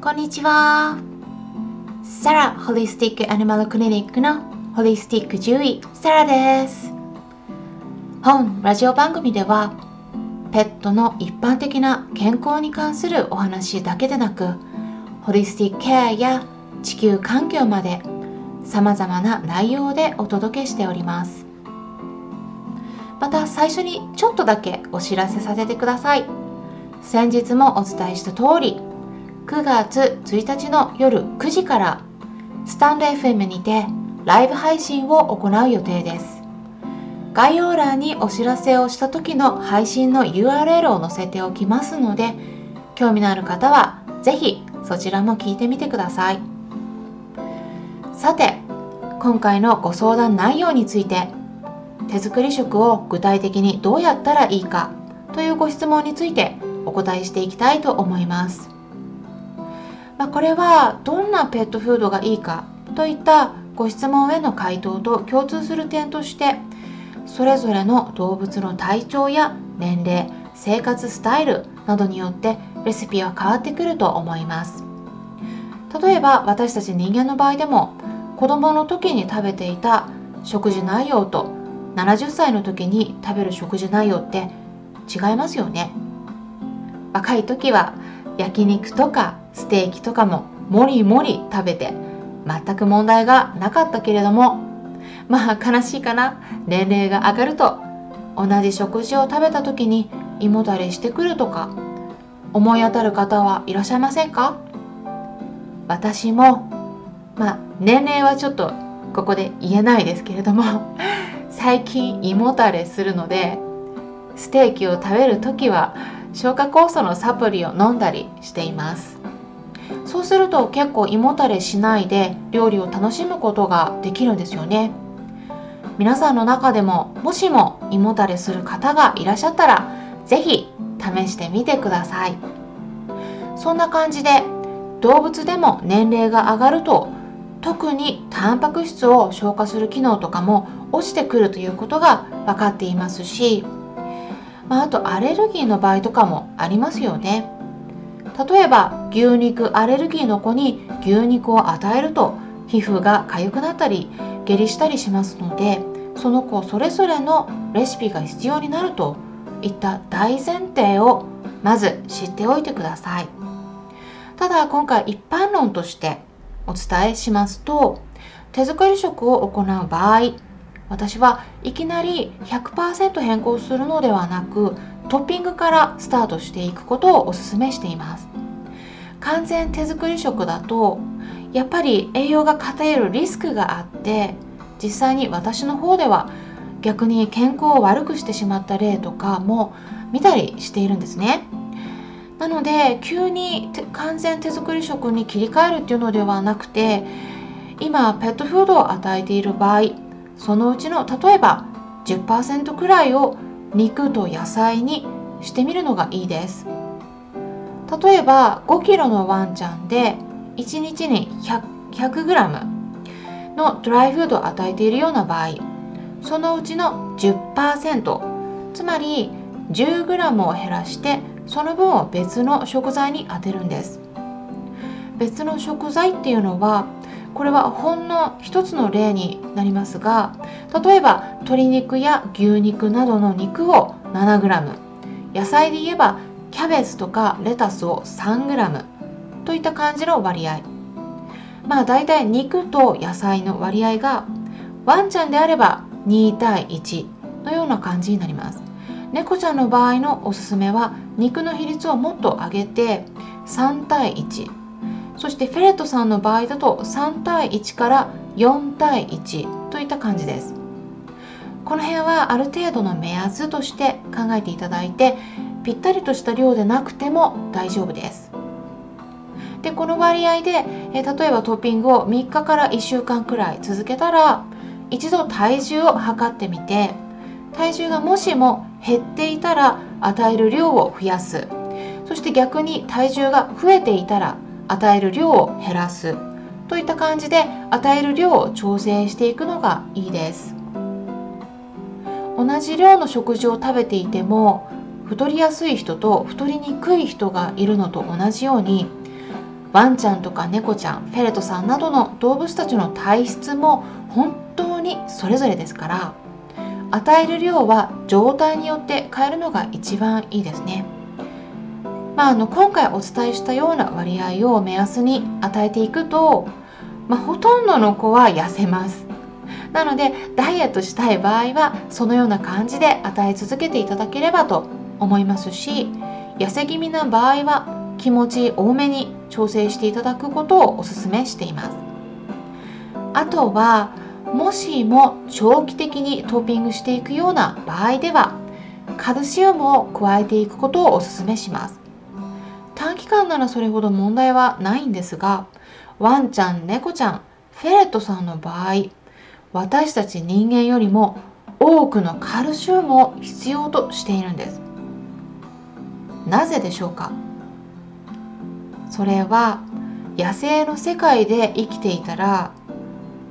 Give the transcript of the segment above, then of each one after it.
こんにちは。サラホリスティックアニマルクリニックのホリスティック獣医サラです。本ラジオ番組ではペットの一般的な健康に関するお話だけでなくホリスティックケアや地球環境まで様々な内容でお届けしております。また最初にちょっとだけお知らせさせてください。先日もお伝えした通り9月1日の夜9時からスタンド FM にてライブ配信を行う予定です。概要欄にお知らせをした時の配信の URL を載せておきますので興味のある方は是非そちらも聞いてみてください。さて今回のご相談内容について手作り食を具体的にどうやったらいいかというご質問についてお答えしていきたいと思います。まあ、これはどんなペットフードがいいかといったご質問への回答と共通する点としてそれぞれの動物の体調や年齢生活スタイルなどによってレシピは変わってくると思います。例えば私たち人間の場合でも子供の時に食べていた食事内容と70歳の時に食べる食事内容って違いますよね。若い時は焼肉とかステーキとかももりもり食べて全く問題がなかったけれどもまあ悲しいかな。年齢が上がると同じ食事を食べた時に胃もたれしてくるとか思い当たる方はいらっしゃいませんか？私もまあ年齢はちょっとここで言えないですけれども最近胃もたれするのでステーキを食べる時は消化酵素のサプリを飲んだりしています。そうすると結構胃もたれしないで料理を楽しむことができるんですよね。皆さんの中でももしも胃もたれする方がいらっしゃったら是非試してみてください。そんな感じで動物でも年齢が上がると特にタンパク質を消化する機能とかも落ちてくるということが分かっていますしまあ、あとアレルギーの場合とかもありますよね。例えば牛肉アレルギーの子に牛肉を与えると皮膚が痒くなったり下痢したりしますのでその子それぞれのレシピが必要になるといった大前提をまず知っておいてください。ただ今回一般論としてお伝えしますと手作り食を行う場合私はいきなり100%変更するのではなくトッピングからスタートしていくことをお勧めしています。完全手作り食だとやっぱり栄養が偏るリスクがあって実際に私の方では逆に健康を悪くしてしまった例とかも見たりしているんですね。なので急に完全手作り食に切り替えるっていうのではなくて今ペットフードを与えている場合そのうちの例えば10%くらいを肉と野菜にしてみるのがいいです。例えば 5kg のワンちゃんで1日に 100g のドライフードを与えているような場合そのうちの10%つまり 10g を減らしてその分を別の食材に当てるんです。別の食材っていうのはこれはほんの一つの例になりますが例えば鶏肉や牛肉などの肉を 7g 野菜で言えばキャベツとかレタスを 3g といった感じの割合。まあ大体肉と野菜の割合がワンちゃんであれば2対1のような感じになります。猫ちゃんの場合のおすすめは肉の比率をもっと上げて3対1そしてフェレットさんの場合だと3対1から4対1といった感じです。この辺はある程度の目安として考えていただいてぴったりとした量でなくても大丈夫です。でこの割合でえ例えばトッピングを3日から1週間くらい続けたら一度体重を測ってみて体重がもしも減っていたら与える量を増やす。そして逆に体重が増えていたら与える量を減らす。といった感じで与える量を調整していくのがいいです。同じ量の食事を食べていても太りやすい人と太りにくい人がいるのと同じようにワンちゃんとか猫ちゃんフェレットさんなどの動物たちの体質も本当にそれぞれですから与える量は状態によって変えるのが一番いいですね。まあ、あの今回お伝えしたような割合を目安に与えていくと、まあ、ほとんどの子は痩せます。なのでダイエットしたい場合はそのような感じで与え続けていただければと思いますし痩せ気味な場合は気持ち多めに調整していただくことをお勧めしています。あとはもしも長期的にトッピングしていくような場合ではカルシウムを加えていくことをお勧めします。短期間ならそれほど問題はないんですがワンちゃん猫ちゃんフェレットさんの場合私たち人間よりも多くのカルシウムを必要としているんです。なぜでしょうか？それは野生の世界で生きていたら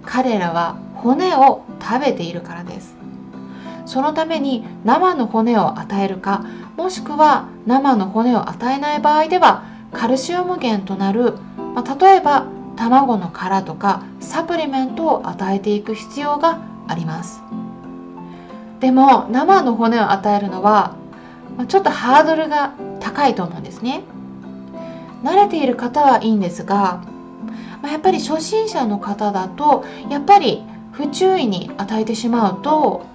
彼らは骨を食べているからです。そのために生の骨を与えるかもしくは生の骨を与えない場合ではカルシウム源となる、まあ、例えば卵の殻とかサプリメントを与えていく必要があります。でも生の骨を与えるのはちょっとハードルが高いと思うんですね。慣れている方はいいんですがやっぱり初心者の方だとやっぱり不注意に与えてしまうと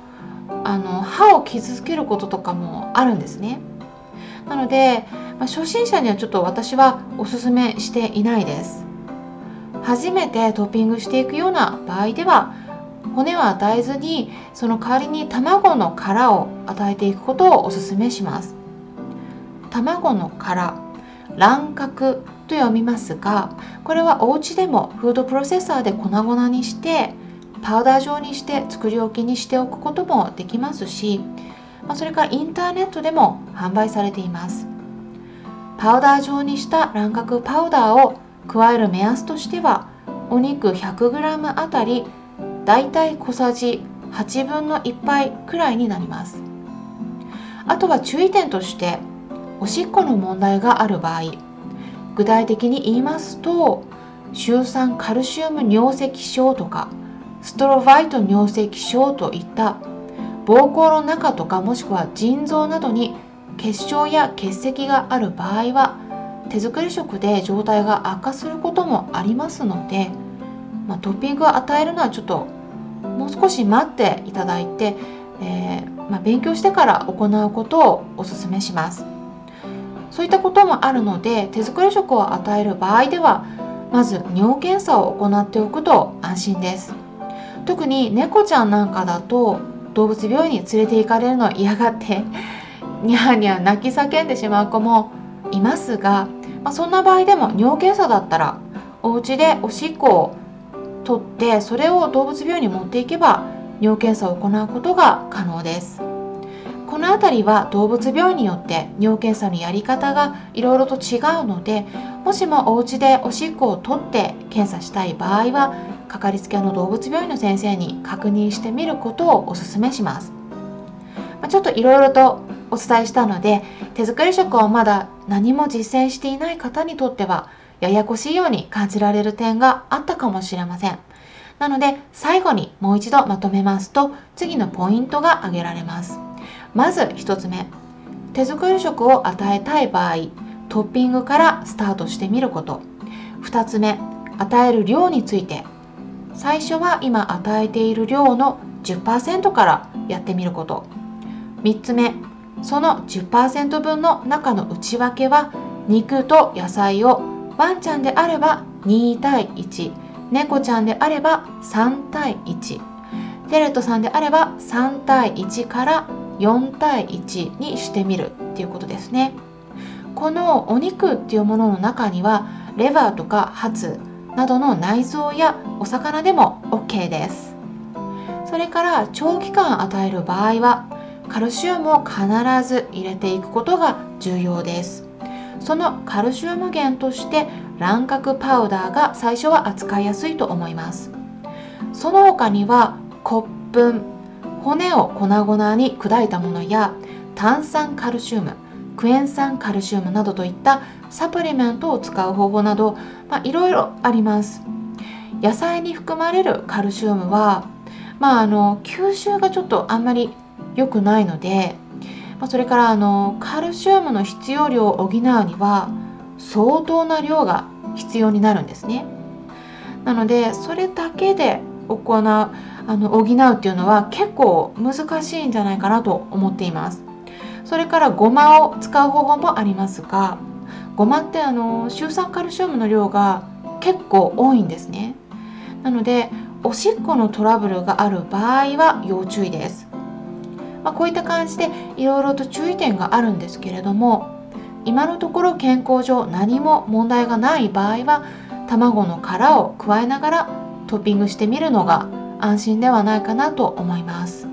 あの歯を傷つけることとかもあるんですね。なので、まあ、初心者にはちょっと私はおすすめしていないです。初めてトッピングしていくような場合では骨を与えずにその代わりに卵の殻を与えていくことをおすすめします。卵の殻卵殻と読みますがこれはお家でもフードプロセッサーで粉々にしてパウダー状にして作り置きにしておくこともできますしそれからインターネットでも販売されています。パウダー状にした卵殻パウダーを加える目安としてはお肉 100g あたりだいたい小さじ8分の1杯くらいになります。あとは注意点としておしっこの問題がある場合具体的に言いますとシ酸カルシウム尿石症とかストロバイト尿石症といった膀胱の中とかもしくは腎臓などに結晶や結石がある場合は手作り食で状態が悪化することもありますので、まあ、トッピングを与えるのはちょっともう少し待っていただいて、えー、まあ、勉強してから行うことをお勧めします。そういったこともあるので手作り食を与える場合ではまず尿検査を行っておくと安心です。特に猫ちゃんなんかだと動物病院に連れて行かれるのを嫌がって ニャーニャー泣き叫んでしまう子もいますがまあ、そんな場合でも尿検査だったらお家でおしっこを取ってそれを動物病院に持っていけば尿検査を行うことが可能です。この辺りは動物病院によって尿検査のやり方がいろいろと違うのでもしもお家でおしっこを取って検査したい場合はかかりつけの動物病院の先生に確認してみることをお勧めします、まあ、ちょっといろいろとお伝えしたので手作り食をまだ何も実践していない方にとってはややこしいように感じられる点があったかもしれません。なので最後にもう一度まとめますと次のポイントが挙げられます。まず1つ目。手作り食を与えたい場合トッピングからスタートしてみること。2つ目。与える量について。最初は今与えている量の10%からやってみること。3つ目。その10%分の中の内訳は肉と野菜をワンちゃんであれば2対1猫ちゃんであれば3対1テレットさんであれば3対1から4対1にしてみるっていうことですね。このお肉っていうものの中にはレバーとかハツなどの内臓やお魚でも OK です。それから長期間与える場合はカルシウムを必ず入れていくことが重要です。そのカルシウム源として卵殻パウダーが最初は扱いやすいと思います。その他には骨粉骨を粉々に砕いたものや炭酸カルシウムクエン酸カルシウムなどといったサプリメントを使う方法などいろいろあります。野菜に含まれるカルシウムは、まあ、あの吸収がちょっとあんまり良くないので、まあ、それからあのカルシウムの必要量を補うには相当な量が必要になるんですね。なのでそれだけで行うあの補うっていうのは結構難しいんじゃないかなと思っています。それからごまを使う方法もありますがごまってあのシュウ酸カルシウムの量が結構多いんですね。なのでおしっこのトラブルがある場合は要注意です、まあ、こういった感じでいろいろと注意点があるんですけれども今のところ健康上何も問題がない場合は卵の殻を加えながらトッピングしてみるのが安心ではないかなと思います。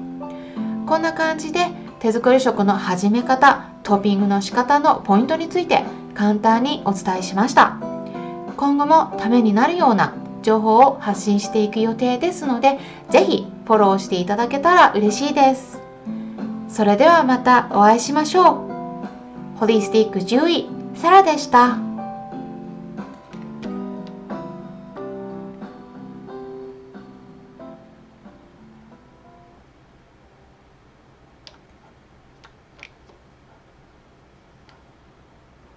こんな感じで手作り食の始め方トッピングの仕方のポイントについて簡単にお伝えしました。今後もためになるような情報を発信していく予定ですので是非フォローしていただけたら嬉しいです。それではまたお会いしましょうホリスティック獣医サラでした。